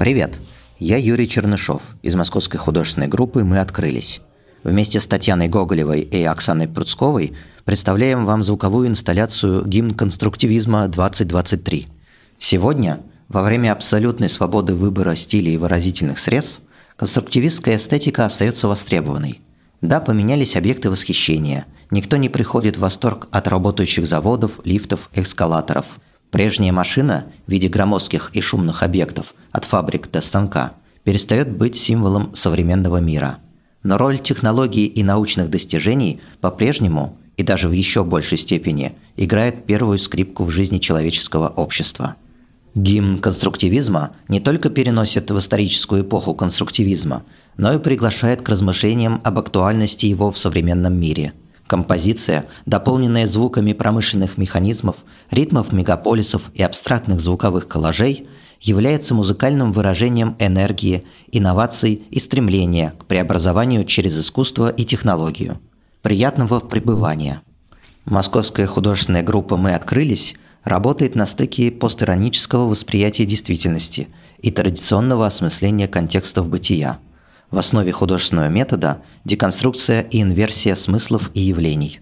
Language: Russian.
Привет! Я Юрий Чернышов. Из московской художественной группы «Мы открылись». Вместе с Татьяной Гоголевой и Оксаной Пруцковой представляем вам звуковую инсталляцию «Гимн конструктивизма-2023». Сегодня, во время абсолютной свободы выбора стилей и выразительных средств, конструктивистская эстетика остается востребованной. Да, поменялись объекты восхищения. Никто не приходит в восторг от работающих заводов, лифтов, эскалаторов – Прежняя машина в виде громоздких и шумных объектов от фабрик до станка перестает быть символом современного мира. Но роль технологий и научных достижений по-прежнему и даже в еще большей степени играет первую скрипку в жизни человеческого общества. Гимн конструктивизма не только переносит в историческую эпоху конструктивизма, но и приглашает к размышлениям об актуальности его в современном мире – Композиция, дополненная звуками промышленных механизмов, ритмов мегаполисов и абстрактных звуковых коллажей, является музыкальным выражением энергии, инноваций и стремления к преобразованию через искусство и технологию. Приятного пребывания! Московская художественная группа «Мы открылись» работает на стыке постиронического восприятия действительности и традиционного осмысления контекстов бытия – в основе художественного метода – деконструкция и инверсия смыслов и явлений.